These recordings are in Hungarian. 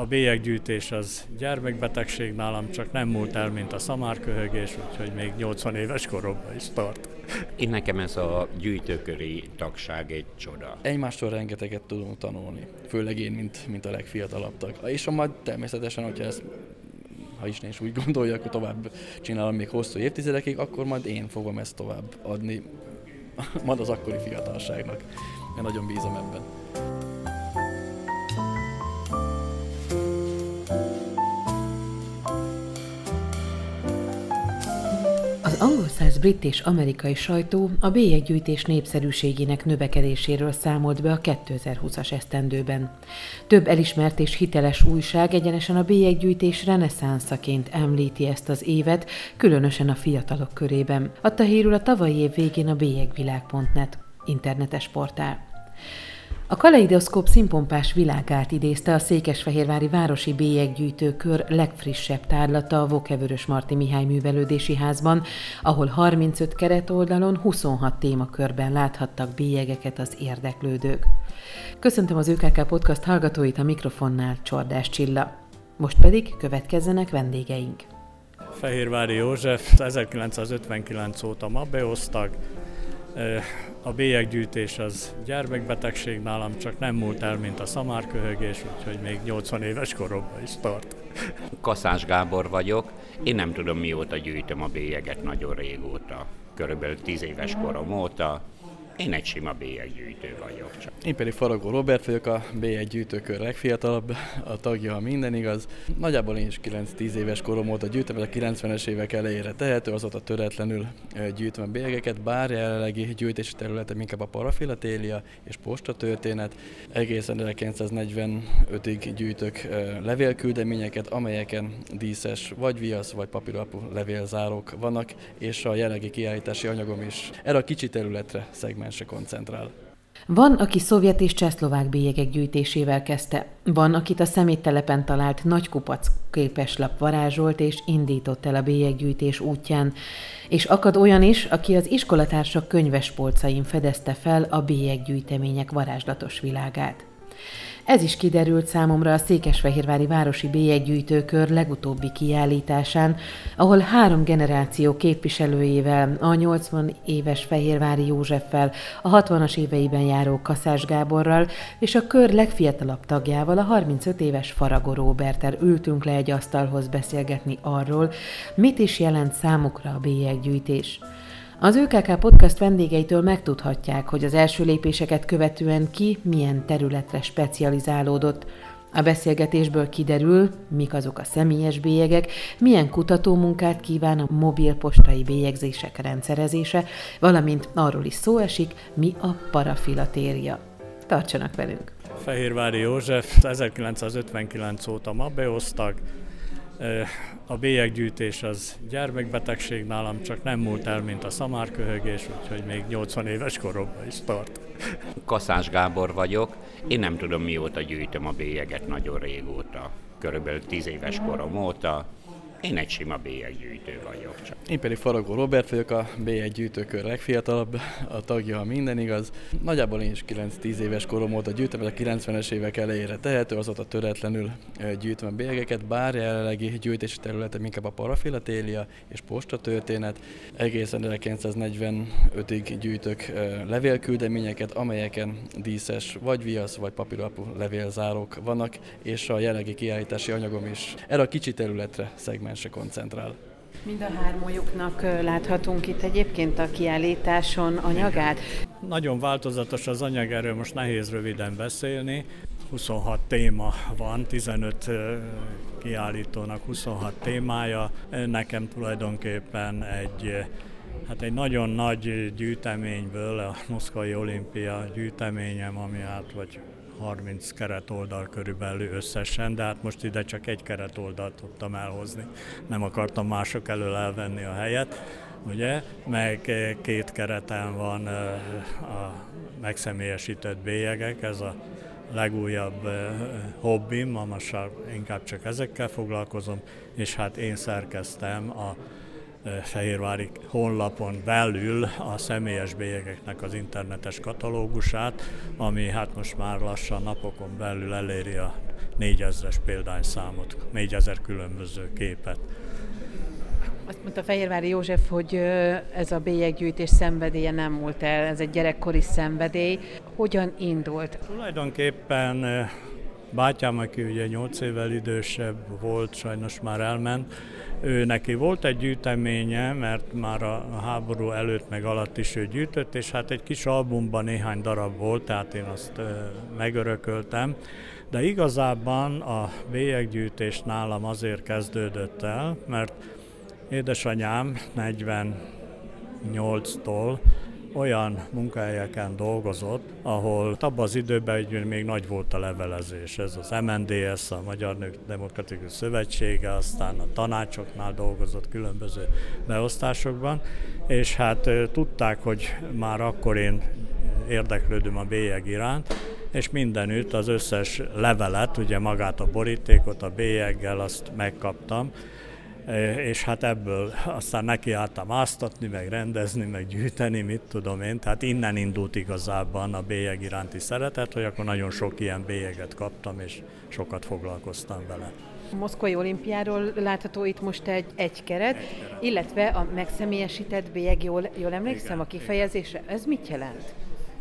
A bélyeggyűjtés az gyermekbetegség nálam, csak nem múlt el, mint a szamárköhögés, úgyhogy még 80 éves koromban is tart. Én nekem ez a gyűjtőköri tagság egy csoda. Egymástól rengeteget tudunk tanulni, főleg én, mint, mint a legfiatalabb tag. És a majd természetesen, hogyha ez ha is is úgy gondolja, akkor tovább csinálom még hosszú évtizedekig, akkor majd én fogom ezt tovább adni majd az akkori fiatalságnak. Én nagyon bízom ebben. Brit és amerikai sajtó a bélyeggyűjtés népszerűségének növekedéséről számolt be a 2020-as esztendőben. Több elismert és hiteles újság egyenesen a bélyeggyűjtés reneszánszaként említi ezt az évet, különösen a fiatalok körében. Adta hírül a tavalyi év végén a bélyegvilág.net internetes portál. A kaleidoszkóp színpompás világát idézte a Székesfehérvári Városi Bélyeggyűjtőkör legfrissebb tárlata a Vokevörös Marti Mihály Művelődési Házban, ahol 35 keretoldalon 26 témakörben láthattak bélyegeket az érdeklődők. Köszöntöm az ÖKK Podcast hallgatóit a mikrofonnál, Csordás Csilla. Most pedig következzenek vendégeink. Fehérvári József 1959 óta ma beosztag, a bélyeggyűjtés az gyermekbetegség nálam, csak nem múlt el, mint a szamárköhögés, úgyhogy még 80 éves koromban is tart. Kaszás Gábor vagyok. Én nem tudom mióta gyűjtöm a bélyeget, nagyon régóta. Körülbelül 10 éves korom óta. Én egy sima bélyeggyűjtő vagyok csak. Én pedig Faragó Robert vagyok, a B1 gyűjtőkör legfiatalabb, a tagja, ha minden igaz. Nagyjából én is 9-10 éves korom óta gyűjtöm, a 90-es évek elejére tehető, azóta töretlenül gyűjtöm bélyegeket, bár jelenlegi gyűjtési területem inkább a parafilatélia és postatörténet. Egészen 1945-ig gyűjtök levélküldeményeket, amelyeken díszes vagy viasz, vagy papíralapú levélzárok vannak, és a jelenlegi kiállítási anyagom is erre a kicsi területre szegmensre koncentrál. Van, aki szovjet és csehszlovák bélyegek gyűjtésével kezdte. Van, akit a szeméttelepen talált nagy kupac képeslap varázsolt és indított el a bélyeggyűjtés útján. És akad olyan is, aki az iskolatársak könyvespolcain fedezte fel a bélyeggyűjtemények varázslatos világát. Ez is kiderült számomra a Székesfehérvári Városi Bélyeggyűjtőkör legutóbbi kiállításán, ahol három generáció képviselőjével, a 80 éves Fehérvári Józseffel, a 60-as éveiben járó Kaszás Gáborral és a kör legfiatalabb tagjával, a 35 éves Faragó Róbertel ültünk le egy asztalhoz beszélgetni arról, mit is jelent számukra a bélyeggyűjtés. Az ÖKK Podcast vendégeitől megtudhatják, hogy az első lépéseket követően ki milyen területre specializálódott. A beszélgetésből kiderül, mik azok a személyes bélyegek, milyen kutatómunkát kíván a mobil postai bélyegzések rendszerezése, valamint arról is szó esik, mi a parafilatéria. Tartsanak velünk! Fehérvári József 1959 óta ma beosztag, a bélyeggyűjtés az gyermekbetegség nálam, csak nem múlt el, mint a szamárköhögés, úgyhogy még 80 éves koromban is tart. Kaszás Gábor vagyok. Én nem tudom mióta gyűjtöm a bélyeget, nagyon régóta. Körülbelül 10 éves korom óta. Én egy sima B1 gyűjtő vagyok csak. Én pedig Faragó Robert vagyok, a B1 gyűjtőkör legfiatalabb, a tagja, ha minden igaz. Nagyjából én is 9-10 éves korom óta gyűjtöm, a 90-es évek elejére tehető, azóta töretlenül gyűjtöm bélyegeket, bár jelenlegi gyűjtési területem inkább a parafilatélia és postatörténet. Egészen 1945-ig gyűjtök levélküldeményeket, amelyeken díszes vagy viasz, vagy papíralapú levélzárok vannak, és a jelenlegi kiállítási anyagom is erre a kicsi területre szegmens szegmensre koncentrál. Mind a hármójuknak láthatunk itt egyébként a kiállításon anyagát. Nagyon változatos az anyag, erről most nehéz röviden beszélni. 26 téma van, 15 kiállítónak 26 témája. Nekem tulajdonképpen egy Hát egy nagyon nagy gyűjteményből, a Moszkvai Olimpia gyűjteményem, ami hát vagy 30 keretoldal körülbelül összesen, de hát most ide csak egy keretoldalt tudtam elhozni. Nem akartam mások elől elvenni a helyet, ugye? Meg két kereten van a megszemélyesített bélyegek, ez a legújabb hobbim, ma most inkább csak ezekkel foglalkozom, és hát én szerkeztem a Fehérvári honlapon belül a személyes bélyegeknek az internetes katalógusát, ami hát most már lassan napokon belül eléri a 4000-es példányszámot, 4000 különböző képet. Azt mondta Fehérvári József, hogy ez a bélyeggyűjtés szenvedélye nem múlt el, ez egy gyerekkori szenvedély. Hogyan indult? Tulajdonképpen bátyám, aki ugye 8 évvel idősebb volt, sajnos már elment, ő neki volt egy gyűjteménye, mert már a háború előtt meg alatt is ő gyűjtött, és hát egy kis albumban néhány darab volt, tehát én azt megörököltem. De igazában a bélyeggyűjtés nálam azért kezdődött el, mert édesanyám 48-tól olyan munkahelyeken dolgozott, ahol abban az időben még nagy volt a levelezés. Ez az MNDS, a Magyar Nők Demokratikus Szövetsége, aztán a tanácsoknál dolgozott különböző beosztásokban, és hát tudták, hogy már akkor én érdeklődöm a bélyeg iránt, és mindenütt az összes levelet, ugye magát a borítékot a bélyeggel azt megkaptam, és hát ebből aztán nekiálltam áztatni, meg rendezni, meg gyűjteni, mit tudom én, tehát innen indult igazából a bélyeg iránti szeretet, hogy akkor nagyon sok ilyen bélyeget kaptam, és sokat foglalkoztam vele. A Moszkvai olimpiáról látható itt most egy, egy keret, egy keret. illetve a megszemélyesített bélyeg, jól, jól emlékszem igen, a kifejezésre, ez mit jelent?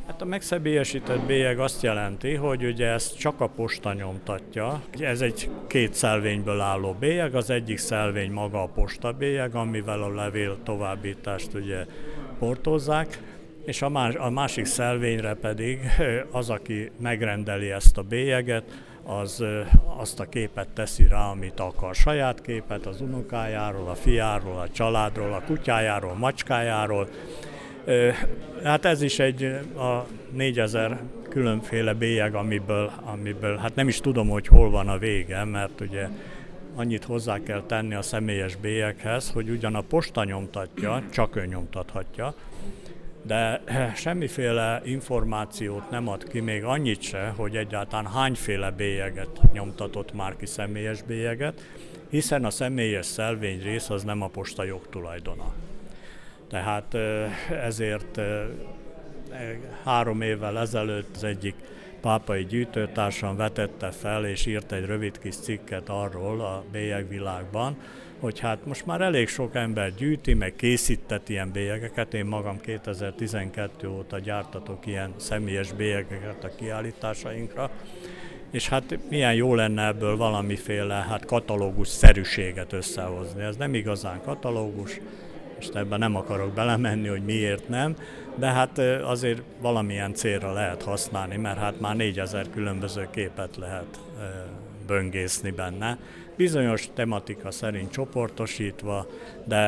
Hát a megszemélyesített bélyeg azt jelenti, hogy ugye ezt csak a posta nyomtatja. Ez egy két szelvényből álló bélyeg, az egyik szelvény maga a posta bélyeg, amivel a levél továbbítást ugye portozzák, és a, más, a másik szelvényre pedig az, aki megrendeli ezt a bélyeget, az azt a képet teszi rá, amit akar. Saját képet az unokájáról, a fiáról, a családról, a kutyájáról, macskájáról, Hát ez is egy a 4000 különféle bélyeg, amiből, amiből hát nem is tudom, hogy hol van a vége, mert ugye annyit hozzá kell tenni a személyes bélyeghez, hogy ugyan a posta nyomtatja, csak ő nyomtathatja, de semmiféle információt nem ad ki, még annyit se, hogy egyáltalán hányféle bélyeget nyomtatott már ki személyes bélyeget, hiszen a személyes szelvény rész az nem a posta jogtulajdona. Tehát ezért három évvel ezelőtt az egyik pápai gyűjtőtársam vetette fel és írt egy rövid kis cikket arról a bélyegvilágban, hogy hát most már elég sok ember gyűjti, meg készített ilyen bélyegeket. Én magam 2012 óta gyártatok ilyen személyes bélyegeket a kiállításainkra, és hát milyen jó lenne ebből valamiféle hát katalógus szerűséget összehozni. Ez nem igazán katalógus, most ebben nem akarok belemenni, hogy miért nem, de hát azért valamilyen célra lehet használni, mert hát már 4000 különböző képet lehet böngészni benne. Bizonyos tematika szerint csoportosítva, de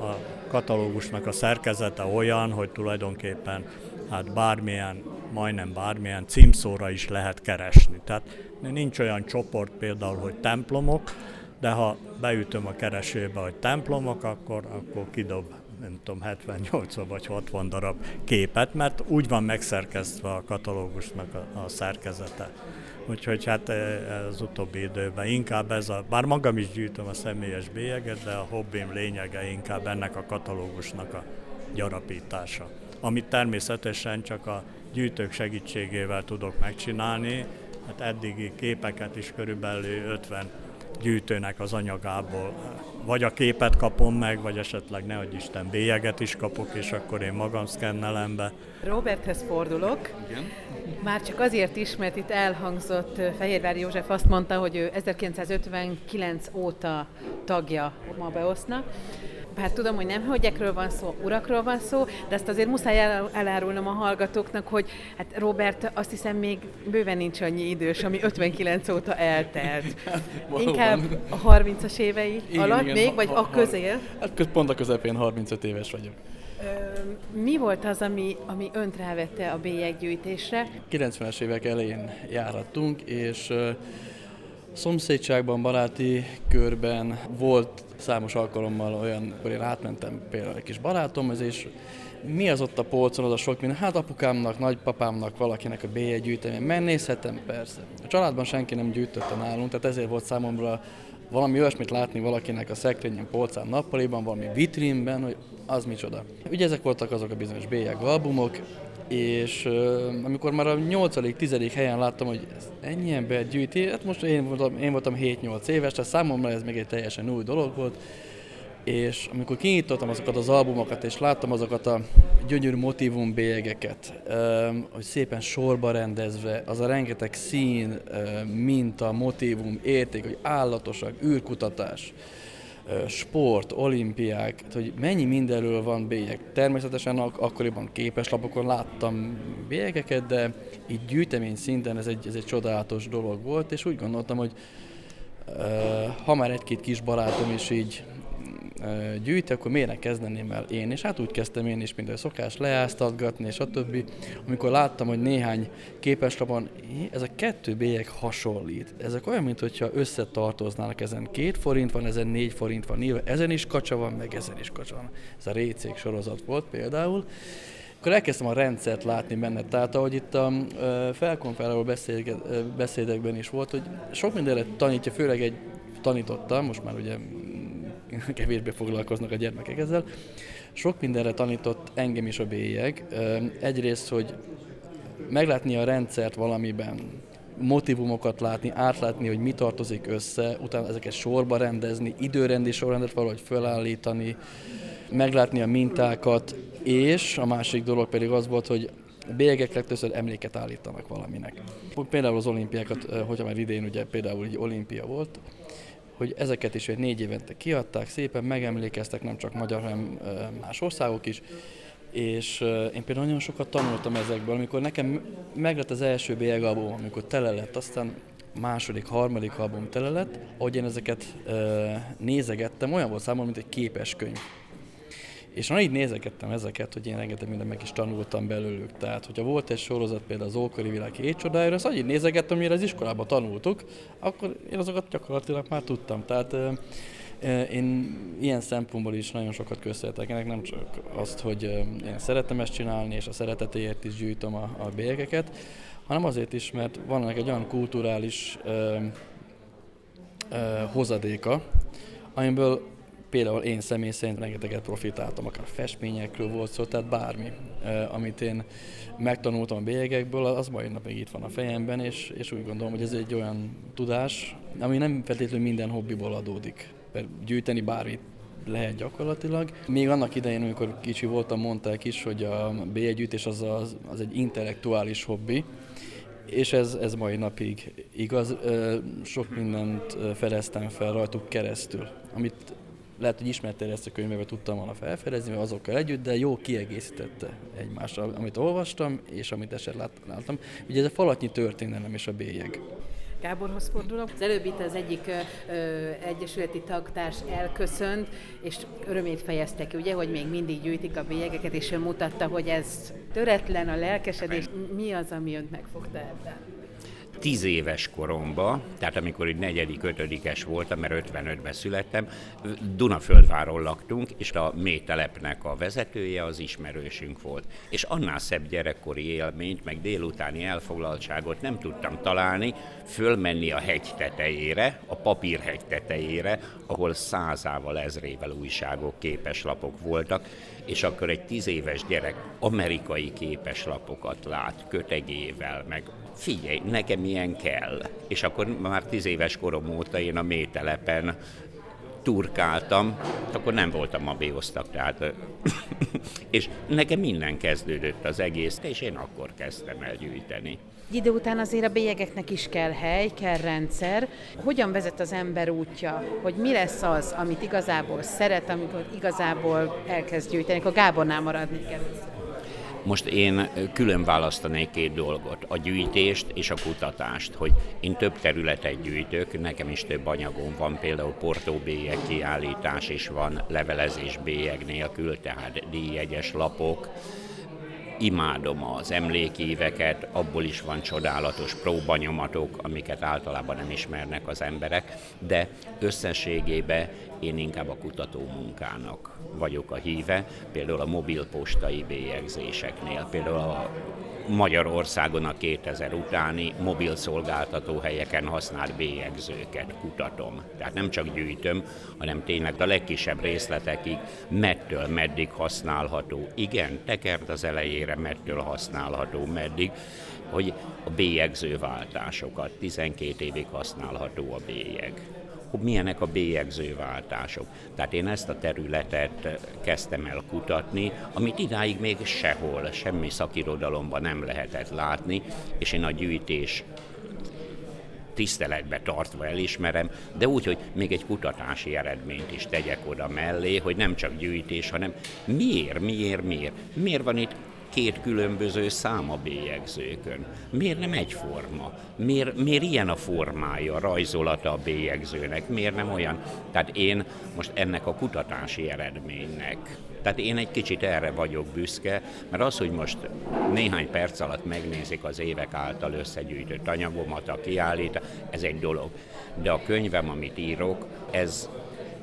a katalógusnak a szerkezete olyan, hogy tulajdonképpen hát bármilyen, majdnem bármilyen címszóra is lehet keresni. Tehát nincs olyan csoport például, hogy templomok, de ha beütöm a keresőbe, hogy templomok, akkor, akkor kidob nem tudom, 78 vagy 60 darab képet, mert úgy van megszerkesztve a katalógusnak a, a szerkezete. Úgyhogy hát eh, az utóbbi időben inkább ez a, bár magam is gyűjtöm a személyes bélyeget, de a hobbim lényege inkább ennek a katalógusnak a gyarapítása. Amit természetesen csak a gyűjtők segítségével tudok megcsinálni, hát eddigi képeket is körülbelül 50 gyűjtőnek az anyagából vagy a képet kapom meg, vagy esetleg nehogy Isten bélyeget is kapok, és akkor én magam szkennelem be. Roberthez fordulok. Igen. Már csak azért is, mert itt elhangzott, Fehérvári József azt mondta, hogy ő 1959 óta tagja ma beoszna hát tudom, hogy nem hölgyekről van szó, urakról van szó, de ezt azért muszáj el, elárulnom a hallgatóknak, hogy hát Robert azt hiszem még bőven nincs annyi idős, ami 59 óta eltelt. Hát, Inkább a 30-as évei igen, alatt igen, még, vagy ha, a közél? Hát pont a közepén 35 éves vagyok. Mi volt az, ami, ami önt rávette a bélyeggyűjtésre? 90-es évek elején járattunk, és szomszédságban, baráti körben volt számos alkalommal olyan, hogy én átmentem például egy kis barátomhoz, és mi az ott a polcon, az a sok minden? Hát apukámnak, nagypapámnak, valakinek a bélyeg gyűjtemény. Megnézhetem, persze. A családban senki nem gyűjtötte nálunk, tehát ezért volt számomra valami olyasmit látni valakinek a szekrényen, polcán, nappaliban, valami vitrínben, hogy az micsoda. Ugye ezek voltak azok a bizonyos bélyeg albumok, és uh, amikor már a 8.-10. helyen láttam, hogy ennyi ember gyűjti, hát most én voltam, én voltam 7-8 éves, tehát számomra ez még egy teljesen új dolog volt, és amikor kinyitottam azokat az albumokat, és láttam azokat a gyönyörű motivum bélyegeket, hogy szépen sorba rendezve, az a rengeteg szín, minta, motivum, érték, hogy állatosak, űrkutatás, sport, olimpiák, hogy mennyi mindenről van bélyeg. Természetesen ak- akkoriban képeslapokon láttam bélyegeket, de így gyűjtemény szinten ez egy, ez egy csodálatos dolog volt, és úgy gondoltam, hogy ha már egy-két kis barátom is így gyűjti, akkor miért ne kezdeném el én? És hát úgy kezdtem én is, mint a szokás, leáztatgatni, és a többi. Amikor láttam, hogy néhány képeslapon ez a kettő bélyeg hasonlít. Ezek olyan, mintha összetartoznának. Ezen két forint van, ezen négy forint van írva, ezen is kacsa van, meg ezen is kacsa van. Ez a récék sorozat volt például akkor elkezdtem a rendszert látni benne. Tehát ahogy itt a felkonferáló beszédekben is volt, hogy sok mindenre tanítja, főleg egy tanítottam, most már ugye kevésbé foglalkoznak a gyermekek ezzel. Sok mindenre tanított engem is a bélyeg. Egyrészt, hogy meglátni a rendszert valamiben, motivumokat látni, átlátni, hogy mi tartozik össze, utána ezeket sorba rendezni, időrendi sorrendet valahogy felállítani, meglátni a mintákat, és a másik dolog pedig az volt, hogy bélyegek legtöbbször emléket állítanak valaminek. Például az olimpiákat, hogyha már idén ugye például egy olimpia volt, hogy ezeket is egy négy évente kiadták, szépen megemlékeztek nem csak magyar, hanem más országok is, és én például nagyon sokat tanultam ezekből, amikor nekem meglett az első album, amikor tele lett, aztán második, harmadik album tele lett, ahogy én ezeket nézegettem, olyan volt számomra, mint egy képes könyv. És na így nézegettem ezeket, hogy én rengeteg mindent meg is tanultam belőlük. Tehát, hogyha volt egy sorozat például az ókori világ hét csodájára, azt így nézegettem, mire az iskolában tanultuk, akkor én azokat gyakorlatilag már tudtam. Tehát én ilyen szempontból is nagyon sokat köszönhetek ennek, nem csak azt, hogy én szeretem ezt csinálni, és a szeretetéért is gyűjtöm a, a bélyegeket, hanem azért is, mert van egy olyan kulturális ö, ö, hozadéka, amiből például én személy szerint rengeteget profitáltam, akár festményekről volt szó, tehát bármi, amit én megtanultam a bélyegekből, az mai nap még itt van a fejemben, és, és úgy gondolom, hogy ez egy olyan tudás, ami nem feltétlenül minden hobbiból adódik. Mert gyűjteni bármit lehet gyakorlatilag. Még annak idején, amikor kicsi voltam, mondták is, hogy a bélyeggyűjtés az, az, az egy intellektuális hobbi, és ez, ez mai napig igaz. Sok mindent fedeztem fel rajtuk keresztül, amit lehet, hogy ismertél ezt a könyvet, tudtam volna felfedezni, mert azokkal együtt, de jó kiegészítette egymást, amit olvastam, és amit esetleg láttam. Ugye ez a falatnyi történelem és a bélyeg. Gáborhoz fordulok. Az előbb itt az egyik ö, egyesületi tagtárs elköszönt, és örömét fejezte ki, ugye, hogy még mindig gyűjtik a bélyegeket, és ő mutatta, hogy ez töretlen a lelkesedés. Mi az, ami önt megfogta ebben? tíz éves koromba, tehát amikor így negyedik, ötödikes voltam, mert 55-ben születtem, Dunaföldváron laktunk, és a mételepnek a vezetője az ismerősünk volt. És annál szebb gyerekkori élményt, meg délutáni elfoglaltságot nem tudtam találni, fölmenni a hegy tetejére, a papírhegy tetejére, ahol százával, ezrével újságok, képeslapok voltak, és akkor egy tíz éves gyerek amerikai képeslapokat lát kötegével, meg figyelj, nekem ilyen kell. És akkor már tíz éves korom óta én a mételepen turkáltam, akkor nem voltam a béosztak, tehát és nekem minden kezdődött az egész, és én akkor kezdtem el gyűjteni. Egy idő után azért a bélyegeknek is kell hely, kell rendszer. Hogyan vezet az ember útja, hogy mi lesz az, amit igazából szeret, amikor igazából elkezd gyűjteni? A Gábornál maradni először. Most én külön választanék két dolgot, a gyűjtést és a kutatást, hogy én több területet gyűjtök, nekem is több anyagom van, például portóbélyeg kiállítás is van, levelezés bélyeg nélkül, tehát díjegyes lapok, imádom az emlékíveket, abból is van csodálatos próbanyomatok, amiket általában nem ismernek az emberek, de összességében én inkább a kutató munkának vagyok a híve, például a mobilpostai bélyegzéseknél, például a Magyarországon a 2000 utáni mobil szolgáltató helyeken használt bélyegzőket kutatom. Tehát nem csak gyűjtöm, hanem tényleg a legkisebb részletekig, mettől meddig használható. Igen, tekert az elejére, mettől használható, meddig hogy a bélyegző váltásokat, 12 évig használható a bélyeg hogy milyenek a bélyegző váltások. Tehát én ezt a területet kezdtem el kutatni, amit idáig még sehol, semmi szakirodalomban nem lehetett látni, és én a gyűjtés tiszteletbe tartva elismerem, de úgy, hogy még egy kutatási eredményt is tegyek oda mellé, hogy nem csak gyűjtés, hanem miért, miért, miért. Miért van itt két különböző szám a bélyegzőkön. Miért nem egyforma? Miért, miért ilyen a formája, a rajzolata a bélyegzőnek? Miért nem olyan? Tehát én most ennek a kutatási eredménynek tehát én egy kicsit erre vagyok büszke, mert az, hogy most néhány perc alatt megnézik az évek által összegyűjtött anyagomat, a kiállít, ez egy dolog. De a könyvem, amit írok, ez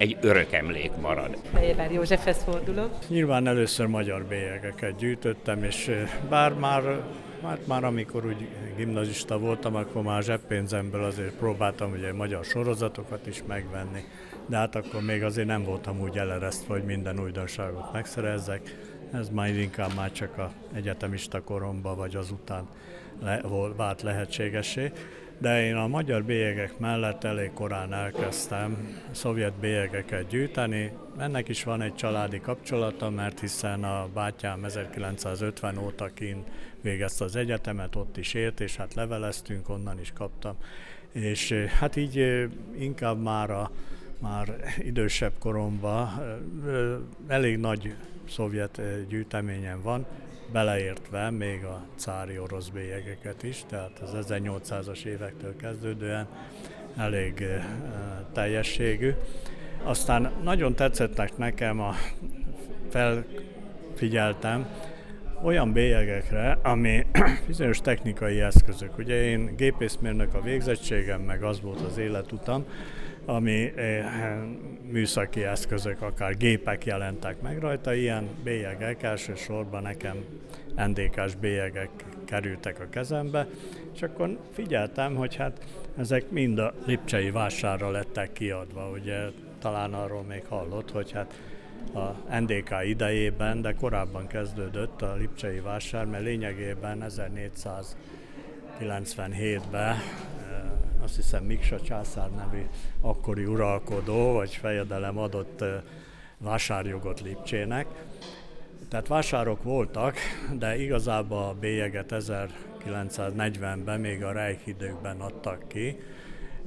egy örök emlék marad. Fejéber Józsefhez fordulok. Nyilván először magyar bélyegeket gyűjtöttem, és bár már Hát már amikor úgy gimnazista voltam, akkor már zseppénzemből azért próbáltam ugye magyar sorozatokat is megvenni, de hát akkor még azért nem voltam úgy eleresztve, hogy minden újdonságot megszerezzek. Ez majd inkább már csak a egyetemista koromban, vagy azután le, vált lehetségesé de én a magyar bélyegek mellett elég korán elkezdtem szovjet bélyegeket gyűjteni. Ennek is van egy családi kapcsolata, mert hiszen a bátyám 1950 óta kint végezte az egyetemet, ott is élt, és hát leveleztünk, onnan is kaptam. És hát így inkább már a már idősebb koromban elég nagy szovjet gyűjteményem van, beleértve még a cári orosz bélyegeket is, tehát az 1800-as évektől kezdődően elég teljességű. Aztán nagyon tetszettek nekem a felfigyeltem olyan bélyegekre, ami bizonyos technikai eszközök. Ugye én gépészmérnök a végzettségem, meg az volt az életutam, ami eh, műszaki eszközök, akár gépek jelentek meg rajta, ilyen bélyegek, elsősorban nekem NDK-s bélyegek kerültek a kezembe, és akkor figyeltem, hogy hát ezek mind a Lipcsei vásárra lettek kiadva, ugye talán arról még hallott, hogy hát a NDK idejében, de korábban kezdődött a Lipcsei vásár, mert lényegében 1497-ben azt hiszem Miksa császár nevű akkori uralkodó vagy fejedelem adott vásárjogot Lipcsének. Tehát vásárok voltak, de igazából a bélyeget 1940-ben, még a Reich időkben adtak ki,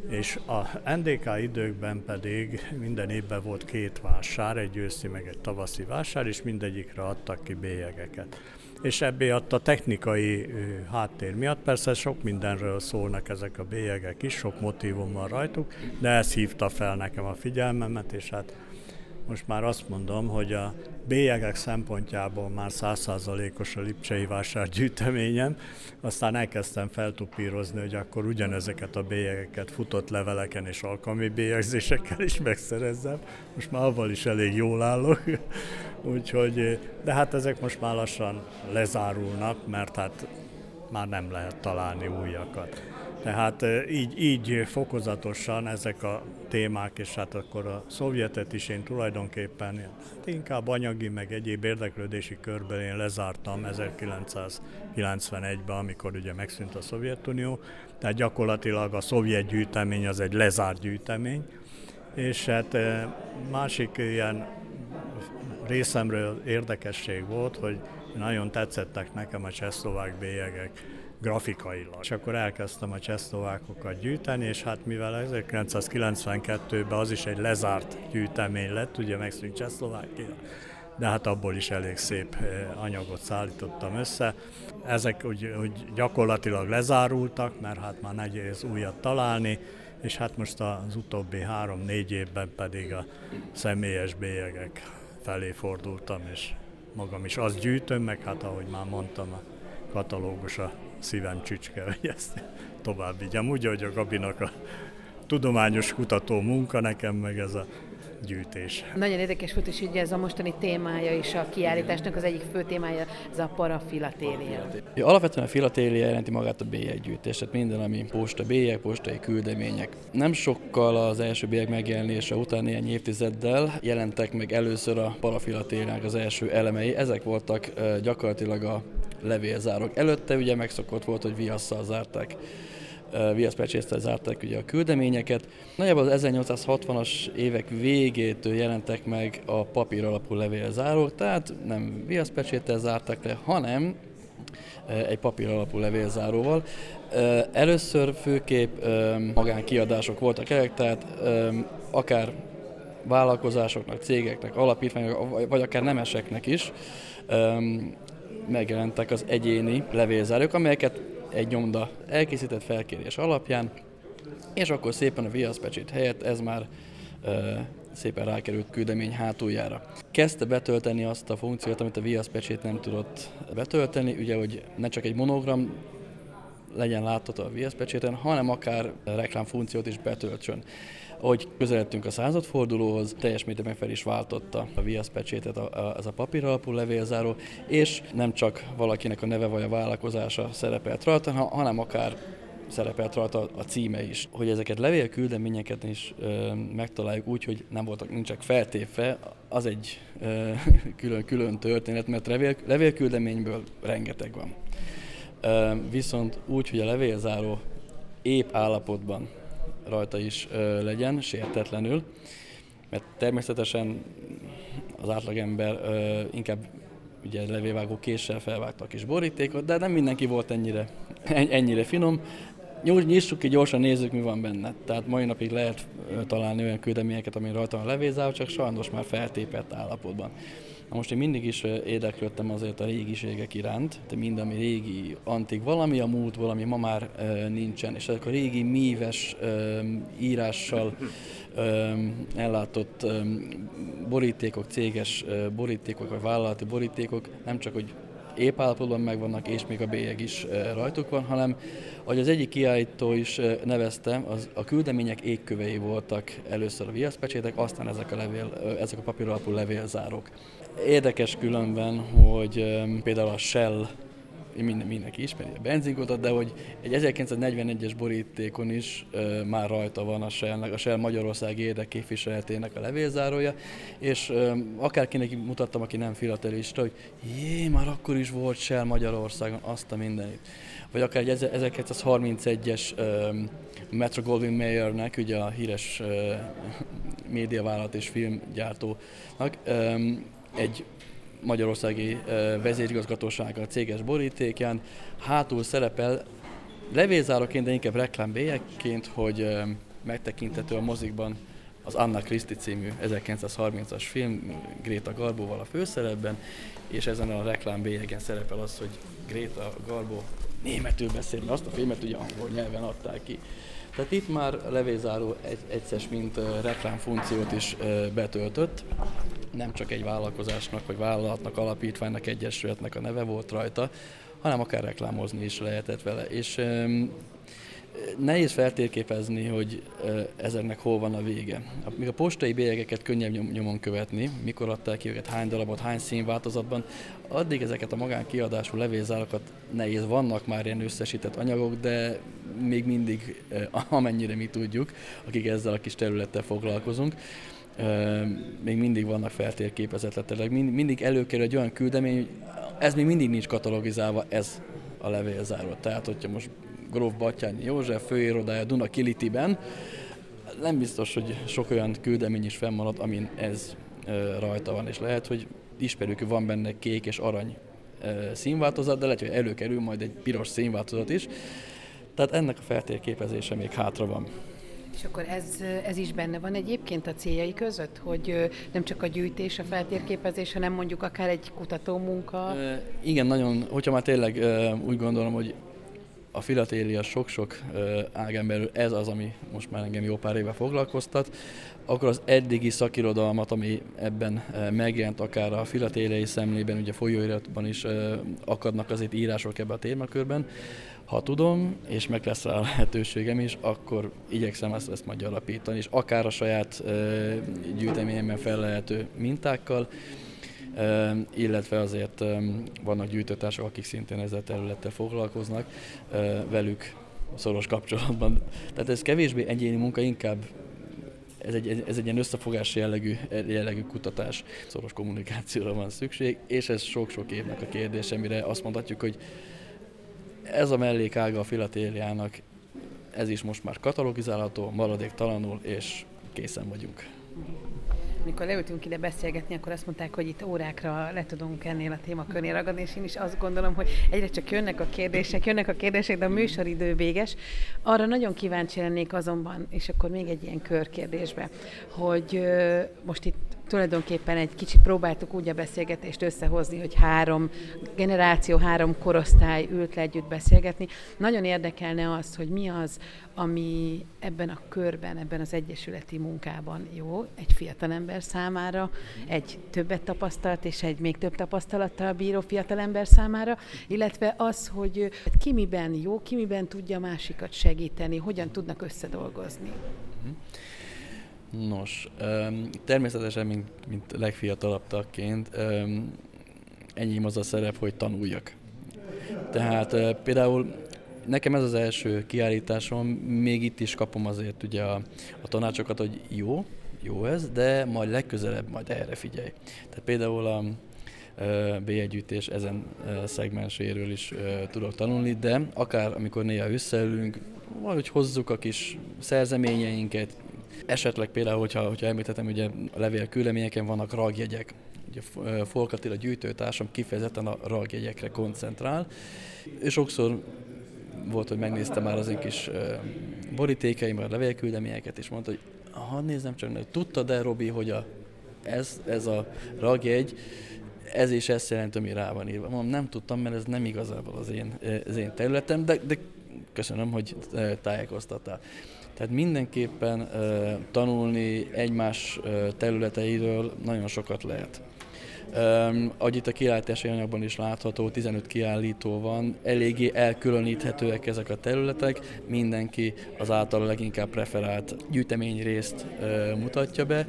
és a NDK időkben pedig minden évben volt két vásár, egy őszi meg egy tavaszi vásár, és mindegyikre adtak ki bélyegeket és ebbé a technikai háttér miatt. Persze sok mindenről szólnak ezek a bélyegek is, sok motivum van rajtuk, de ez hívta fel nekem a figyelmemet, és hát most már azt mondom, hogy a bélyegek szempontjából már százszázalékos a Lipcsei vásár gyűjteményem, aztán elkezdtem feltupírozni, hogy akkor ugyanezeket a bélyegeket futott leveleken és alkalmi bélyegzésekkel is megszerezzem. Most már avval is elég jól állok, úgyhogy, de hát ezek most már lassan lezárulnak, mert hát már nem lehet találni újakat. Tehát így, így fokozatosan ezek a témák, és hát akkor a szovjetet is én tulajdonképpen hát inkább anyagi, meg egyéb érdeklődési körben én lezártam 1991-ben, amikor ugye megszűnt a Szovjetunió, tehát gyakorlatilag a szovjet gyűjtemény az egy lezárt gyűjtemény, és hát másik ilyen részemről érdekesség volt, hogy nagyon tetszettek nekem a csehszlovák bélyegek grafikailag. És akkor elkezdtem a csehszlovákokat gyűjteni, és hát mivel 1992-ben az is egy lezárt gyűjtemény lett, ugye megszűnt Csehszlovákia, de hát abból is elég szép eh, anyagot szállítottam össze. Ezek úgy, úgy gyakorlatilag lezárultak, mert hát már nehéz újat találni, és hát most az utóbbi három-négy évben pedig a személyes bélyegek felé fordultam, és magam is azt gyűjtöm, meg hát ahogy már mondtam, a katalógus a szívem csücske, hogy ezt tovább vigyem. Úgy, hogy a Gabinak a tudományos kutató munka, nekem meg ez a gyűjtés. Nagyon érdekes volt, és ugye ez a mostani témája is a kiállításnak az egyik fő témája, ez a parafilatélia. Ja, alapvetően a filatélia jelenti magát a bélyeggyűjtés, tehát minden, ami posta bélyeg, postai küldemények. Nem sokkal az első bélyeg megjelenése után néhány évtizeddel jelentek meg először a parafilatéliának az első elemei. Ezek voltak gyakorlatilag a levélzárok. Előtte ugye megszokott volt, hogy viasszal zárták viaszpecsésztel zárták ugye a küldeményeket. Nagyjából az 1860-as évek végétől jelentek meg a papír alapú levélzárók, tehát nem viaszpecséttel zárták le, hanem egy papír alapú levélzáróval. Először főképp magánkiadások voltak ezek, tehát akár vállalkozásoknak, cégeknek, alapítványoknak, vagy akár nemeseknek is megjelentek az egyéni levélzárók, amelyeket egy nyomda elkészített felkérés alapján, és akkor szépen a viaszpecsét helyett ez már szépen rákerült küldemény hátuljára. Kezdte betölteni azt a funkciót, amit a viaszpecsét nem tudott betölteni, ugye, hogy ne csak egy monogram legyen látható a viaszpecséten, hanem akár reklámfunkciót is betöltsön. Ahogy közeledtünk a századfordulóhoz, teljes mértékben fel is váltotta a viaszpecsétet ez a papír alapú levélzáró, és nem csak valakinek a neve vagy a vállalkozása szerepelt rajta, hanem akár szerepelt rajta a címe is. Hogy ezeket levélküldeményeket is ö, megtaláljuk úgy, hogy nem voltak, nincsenek feltépve, az egy ö, külön, külön történet, mert levél, levélküldeményből rengeteg van. Ö, viszont úgy, hogy a levélzáró épp állapotban rajta is legyen, sértetlenül, mert természetesen az átlagember inkább ugye levélvágó késsel felvágta a kis borítékot, de nem mindenki volt ennyire, ennyire finom. Nyissuk ki, gyorsan nézzük, mi van benne. Tehát mai napig lehet találni olyan küldeményeket, ami rajta van a levézáró, csak sajnos már feltépett állapotban. Na most én mindig is érdeklődtem azért a régiségek iránt, de mind, ami régi, antik, valami a múlt, valami ma már nincsen, és ezek a régi míves írással ellátott borítékok, céges borítékok, vagy vállalati borítékok nem csak, hogy épp állapotban megvannak, és még a bélyeg is rajtuk van, hanem, ahogy az egyik kiállító is nevezte, az, a küldemények égkövei voltak először a viaszpecsétek, aztán ezek a, levél, ezek a papír alapú levélzárok. Érdekes különben, hogy például a Shell minden, mindenki ismeri a benzinkotat, de hogy egy 1941-es borítékon is e, már rajta van a Shell, a Shell Magyarország érdekképviseletének a levélzárója, és e, akárkinek mutattam, aki nem filatelista, hogy jé, már akkor is volt Shell Magyarországon, azt a mindenit. Vagy akár egy 1931-es e, Metro Goldwyn Mayernek, ugye a híres e, médiavállalat és filmgyártónak, e, egy magyarországi vezérigazgatósága céges borítékján. Hátul szerepel levélzároként, de inkább reklámbélyekként, hogy megtekintető a mozikban az Anna Christie című 1930-as film Greta Garbóval a főszerepben, és ezen a reklámbélyegen szerepel az, hogy Greta Garbo németül beszél, mert azt a filmet ugye angol nyelven adták ki. Tehát itt már a levézáró egy, egyszer, mint reklámfunkciót is betöltött, nem csak egy vállalkozásnak, vagy vállalatnak, alapítványnak, egyesületnek a neve volt rajta, hanem akár reklámozni is lehetett vele. És nehéz feltérképezni, hogy ezeknek hol van a vége. Míg a postai bélyegeket könnyebb nyomon követni, mikor adták ki őket, hány darabot, hány színváltozatban, addig ezeket a magánkiadású levélzárakat nehéz. Vannak már ilyen összesített anyagok, de még mindig, amennyire mi tudjuk, akik ezzel a kis területtel foglalkozunk, még mindig vannak feltérképezetletek. Mindig előkerül egy olyan küldemény, hogy ez még mindig nincs katalogizálva, ez a levélzáró. Tehát, hogyha most Gróf Batyányi József főirodája Duna Kilitiben, nem biztos, hogy sok olyan küldemény is fennmaradt, amin ez rajta van, és lehet, hogy ismerjük, hogy van benne kék és arany színváltozat, de lehet, hogy előkerül majd egy piros színváltozat is. Tehát ennek a feltérképezése még hátra van. És akkor ez, ez is benne van egyébként a céljai között, hogy nem csak a gyűjtés, a feltérképezés, hanem mondjuk akár egy kutatómunka? E, igen, nagyon, hogyha már tényleg úgy gondolom, hogy a filatélia sok-sok ágemberül ez az, ami most már engem jó pár éve foglalkoztat, akkor az eddigi szakirodalmat, ami ebben megjelent, akár a filatéliai szemlében, ugye folyóiratban is akadnak azért írások ebbe a témakörben, ha tudom, és meg lesz rá a lehetőségem is, akkor igyekszem ezt, ezt majd alapítani, és akár a saját gyűjteményemben fellehető mintákkal, illetve azért vannak gyűjtőtársak, akik szintén ezzel területtel foglalkoznak, velük szoros kapcsolatban. Tehát ez kevésbé egyéni munka, inkább ez egy, ez egy ilyen összefogás jellegű, jellegű kutatás, szoros kommunikációra van szükség, és ez sok-sok évnek a kérdése, mire azt mondhatjuk, hogy ez a mellékága a filatéliának, ez is most már katalogizálható, maradéktalanul, és készen vagyunk mikor leültünk ide beszélgetni, akkor azt mondták, hogy itt órákra le tudunk ennél a témakörnél ragadni, és én is azt gondolom, hogy egyre csak jönnek a kérdések, jönnek a kérdések, de a műsoridő véges. Arra nagyon kíváncsi lennék azonban, és akkor még egy ilyen körkérdésbe, hogy most itt tulajdonképpen egy kicsit próbáltuk úgy a beszélgetést összehozni, hogy három generáció, három korosztály ült le együtt beszélgetni. Nagyon érdekelne az, hogy mi az, ami ebben a körben, ebben az egyesületi munkában jó, egy fiatalember számára, egy többet tapasztalt és egy még több tapasztalattal bíró fiatalember számára, illetve az, hogy ki miben jó, ki miben tudja másikat segíteni, hogyan tudnak összedolgozni. Mm-hmm. Nos, természetesen, mint, mint legfiatalabb tagként, enyém az a szerep, hogy tanuljak. Tehát például nekem ez az első kiállításom, még itt is kapom azért ugye a, a tanácsokat, hogy jó, jó ez, de majd legközelebb majd erre figyelj. Tehát például a b együttés ezen szegmenséről is tudok tanulni, de akár amikor néha összeülünk, valahogy hozzuk a kis szerzeményeinket, Esetleg például, hogyha, hogyha említettem, ugye a levél küldeményeken vannak ragjegyek, ugye Folk Attila gyűjtőtársam kifejezetten a ragjegyekre koncentrál, és sokszor volt, hogy megnézte már az én kis a levélküldeményeket, és mondta, hogy ha nézem csak, tudta de Robi, hogy a, ez, ez a ragjegy, ez is ezt jelenti, ami rá van írva. Mondom, nem tudtam, mert ez nem igazából az én, az én területem, de, de köszönöm, hogy tájékoztattál. Tehát mindenképpen uh, tanulni egymás uh, területeiről nagyon sokat lehet. Ahogy itt a kiállítási anyagban is látható, 15 kiállító van, eléggé elkülöníthetőek ezek a területek, mindenki az általa leginkább preferált gyűjteményrészt uh, mutatja be.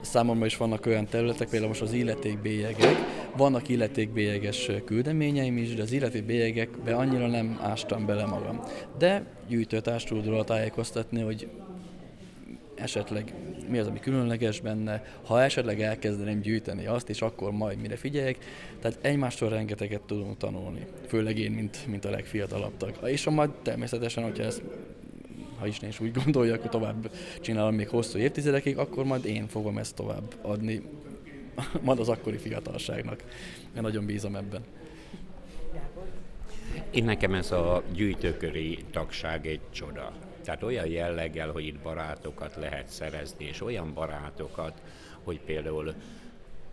Számomra is vannak olyan területek, például most az illetékbélyegek. Vannak illetékbélyeges küldeményeim is, de az illetékbélyegekbe annyira nem ástam bele magam. De gyűjtőtárs tud róla tájékoztatni, hogy esetleg mi az, ami különleges benne, ha esetleg elkezdeném gyűjteni azt, és akkor majd mire figyeljek. Tehát egymástól rengeteget tudunk tanulni, főleg én, mint, mint a legfiatalabb tag. És ha majd természetesen, hogyha ezt ha Isten is úgy gondolja, akkor tovább csinálom még hosszú évtizedekig, akkor majd én fogom ezt tovább adni majd az akkori fiatalságnak. Én nagyon bízom ebben. Én nekem ez a gyűjtőköri tagság egy csoda. Tehát olyan jelleggel, hogy itt barátokat lehet szerezni, és olyan barátokat, hogy például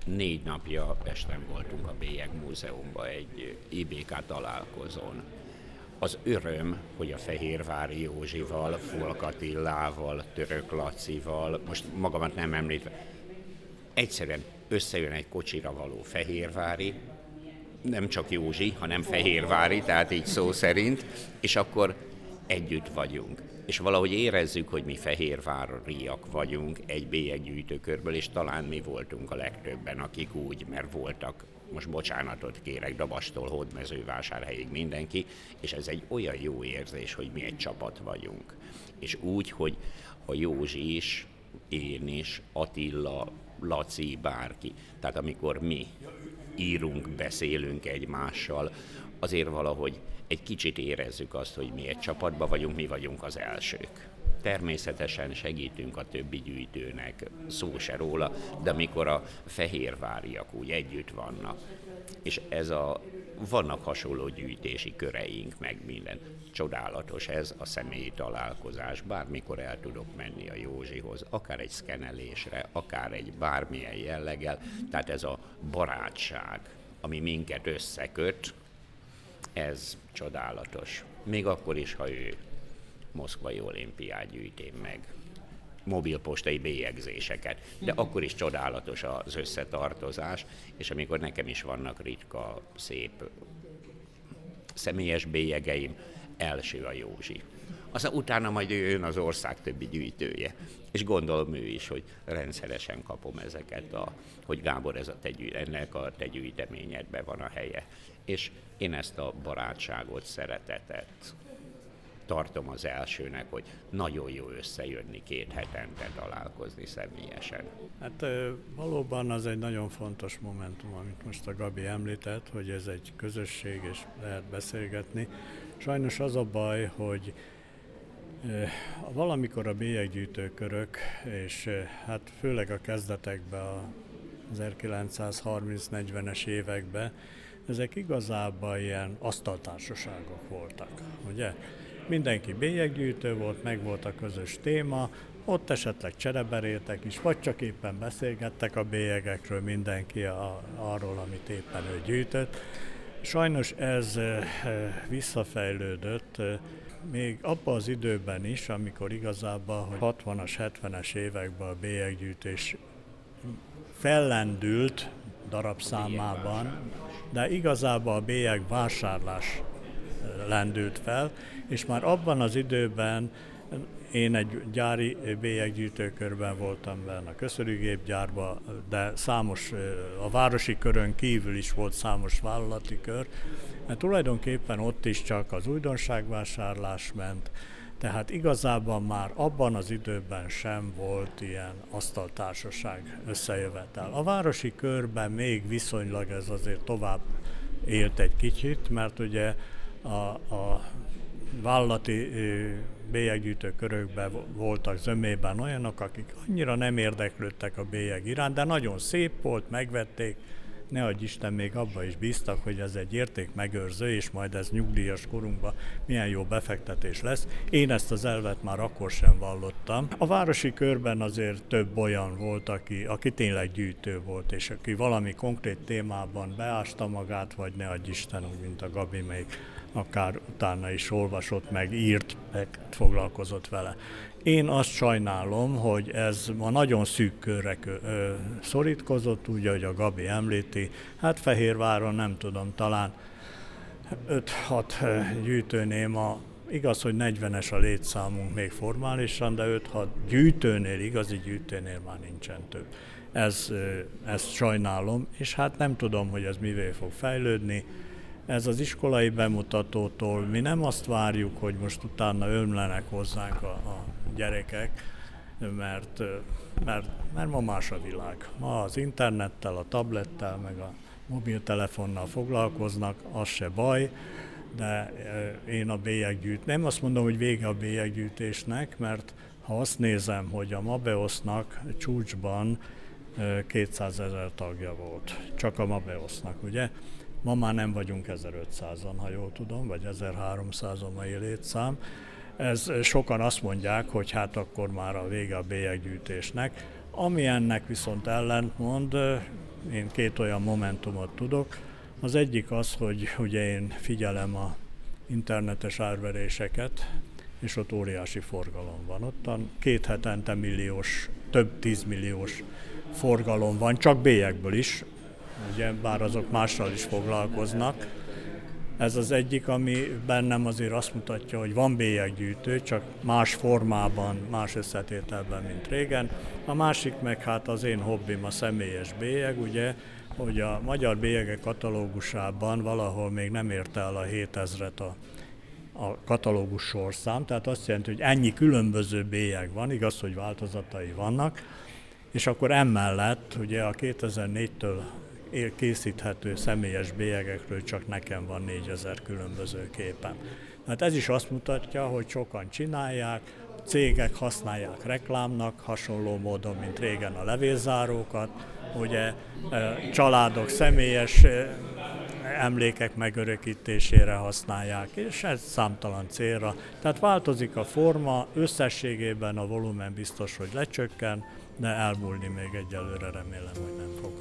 négy napja Pesten voltunk a Bélyeg Múzeumban egy IBK találkozón, az öröm, hogy a Fehérvári Józsival, Folkatillával, Török Lacival, most magamat nem említve, egyszerűen összejön egy kocsira való Fehérvári, nem csak Józsi, hanem Fehérvári, tehát így szó szerint, és akkor együtt vagyunk. És valahogy érezzük, hogy mi fehérváriak vagyunk egy bélyeggyűjtőkörből, és talán mi voltunk a legtöbben, akik úgy, mert voltak most bocsánatot kérek Dabastól Hódmezővásárhelyig mindenki, és ez egy olyan jó érzés, hogy mi egy csapat vagyunk. És úgy, hogy a Józsi is, én is, Attila, Laci, bárki. Tehát amikor mi írunk, beszélünk egymással, azért valahogy egy kicsit érezzük azt, hogy mi egy csapatban vagyunk, mi vagyunk az elsők. Természetesen segítünk a többi gyűjtőnek, szó se róla, de amikor a fehérváriak úgy együtt vannak, és ez a, vannak hasonló gyűjtési köreink, meg minden. Csodálatos ez a személyi találkozás, bármikor el tudok menni a Józsihoz, akár egy szkenelésre, akár egy bármilyen jelleggel, tehát ez a barátság, ami minket összeköt, ez csodálatos. még akkor is, ha ő moszkvai olimpiát gyűjtén meg mobilpostai bélyegzéseket. De akkor is csodálatos az összetartozás, és amikor nekem is vannak ritka, szép személyes bélyegeim, első a Józsi. Aztán utána majd jön az ország többi gyűjtője. És gondolom ő is, hogy rendszeresen kapom ezeket, a, hogy Gábor, ez a te, ennek a te gyűjteményedben van a helye. És én ezt a barátságot, szeretetet, tartom az elsőnek, hogy nagyon jó összejönni két hetente találkozni személyesen. Hát valóban az egy nagyon fontos momentum, amit most a Gabi említett, hogy ez egy közösség, és lehet beszélgetni. Sajnos az a baj, hogy valamikor a bélyeggyűjtőkörök, és hát főleg a kezdetekben, a 1930-40-es években, ezek igazából ilyen asztaltársaságok voltak, ugye? Mindenki bélyeggyűjtő volt, meg volt a közös téma, ott esetleg csereberéltek is, vagy csak éppen beszélgettek a bélyegekről mindenki a, arról, amit éppen ő gyűjtött. Sajnos ez eh, visszafejlődött, eh, még abban az időben is, amikor igazából, hogy 60-as, 70-es években a bélyeggyűjtés fellendült darabszámában, de igazából a bélyeg vásárlás lendült fel, és már abban az időben én egy gyári bélyeggyűjtőkörben voltam benne a köszörűgépgyárban, de számos, a városi körön kívül is volt számos vállalati kör, mert tulajdonképpen ott is csak az újdonságvásárlás ment, tehát igazából már abban az időben sem volt ilyen asztaltársaság összejövetel. A városi körben még viszonylag ez azért tovább élt egy kicsit, mert ugye a, a vállalati bélyeggyűjtő körökben voltak zömében olyanok, akik annyira nem érdeklődtek a bélyeg iránt, de nagyon szép volt, megvették, ne adj Isten, még abba is bíztak, hogy ez egy érték megőrző, és majd ez nyugdíjas korunkban milyen jó befektetés lesz. Én ezt az elvet már akkor sem vallottam. A városi körben azért több olyan volt, aki, aki tényleg gyűjtő volt, és aki valami konkrét témában beásta magát, vagy ne adj Isten, úgy, mint a Gabi még akár utána is olvasott, meg írt, meg foglalkozott vele. Én azt sajnálom, hogy ez ma nagyon szűk körre szorítkozott, úgy, ahogy a Gabi említi. Hát Fehérváron nem tudom, talán 5-6 gyűjtőnél ma Igaz, hogy 40-es a létszámunk még formálisan, de 5-6 gyűjtőnél, igazi gyűjtőnél már nincsen több. Ez, ezt sajnálom, és hát nem tudom, hogy ez mivé fog fejlődni ez az iskolai bemutatótól mi nem azt várjuk, hogy most utána ömlenek hozzánk a, a gyerekek, mert, mert, mert ma más a világ. Ma az internettel, a tablettel, meg a mobiltelefonnal foglalkoznak, az se baj, de én a bélyeggyűjt. Nem azt mondom, hogy vége a bélyeggyűjtésnek, mert ha azt nézem, hogy a Mabeosznak csúcsban 200 ezer tagja volt, csak a Mabeosznak, ugye? Ma már nem vagyunk 1500-an, ha jól tudom, vagy 1300-on mai létszám. Ez sokan azt mondják, hogy hát akkor már a vége a bélyeggyűjtésnek. Ami ennek viszont ellentmond, én két olyan momentumot tudok. Az egyik az, hogy ugye én figyelem a internetes árveréseket, és ott óriási forgalom van. Ott két hetente milliós, több tízmilliós forgalom van, csak bélyekből is, ugye, bár azok mással is foglalkoznak. Ez az egyik, ami bennem azért azt mutatja, hogy van bélyeggyűjtő, csak más formában, más összetételben, mint régen. A másik meg hát az én hobbim a személyes bélyeg, ugye, hogy a magyar bélyegek katalógusában valahol még nem érte el a 7000-et a, a katalógus sorszám, tehát azt jelenti, hogy ennyi különböző bélyeg van, igaz, hogy változatai vannak, és akkor emellett ugye a 2004-től készíthető személyes bélyegekről csak nekem van 4000 különböző képen. Hát ez is azt mutatja, hogy sokan csinálják, cégek használják reklámnak, hasonló módon, mint régen a levélzárókat, ugye e, családok személyes e, emlékek megörökítésére használják, és ez számtalan célra. Tehát változik a forma, összességében a volumen biztos, hogy lecsökken, de elmúlni még egyelőre remélem, hogy nem fog.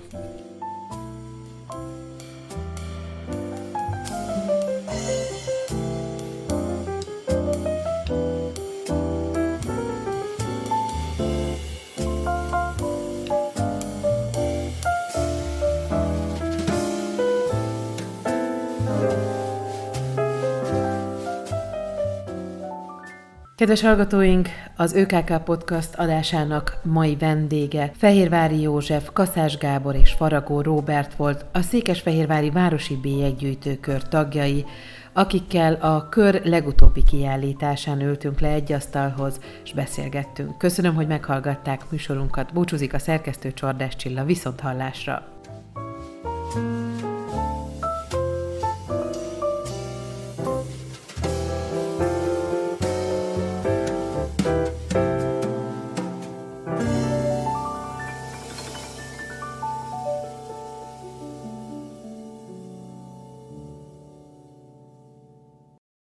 Kedves hallgatóink, az ÖKK Podcast adásának mai vendége Fehérvári József, Kaszás Gábor és Faragó Róbert volt, a Székesfehérvári Városi Bélyeggyűjtőkör tagjai, akikkel a kör legutóbbi kiállításán ültünk le egy asztalhoz, és beszélgettünk. Köszönöm, hogy meghallgatták műsorunkat. Búcsúzik a szerkesztő Csordás Csilla, viszont hallásra!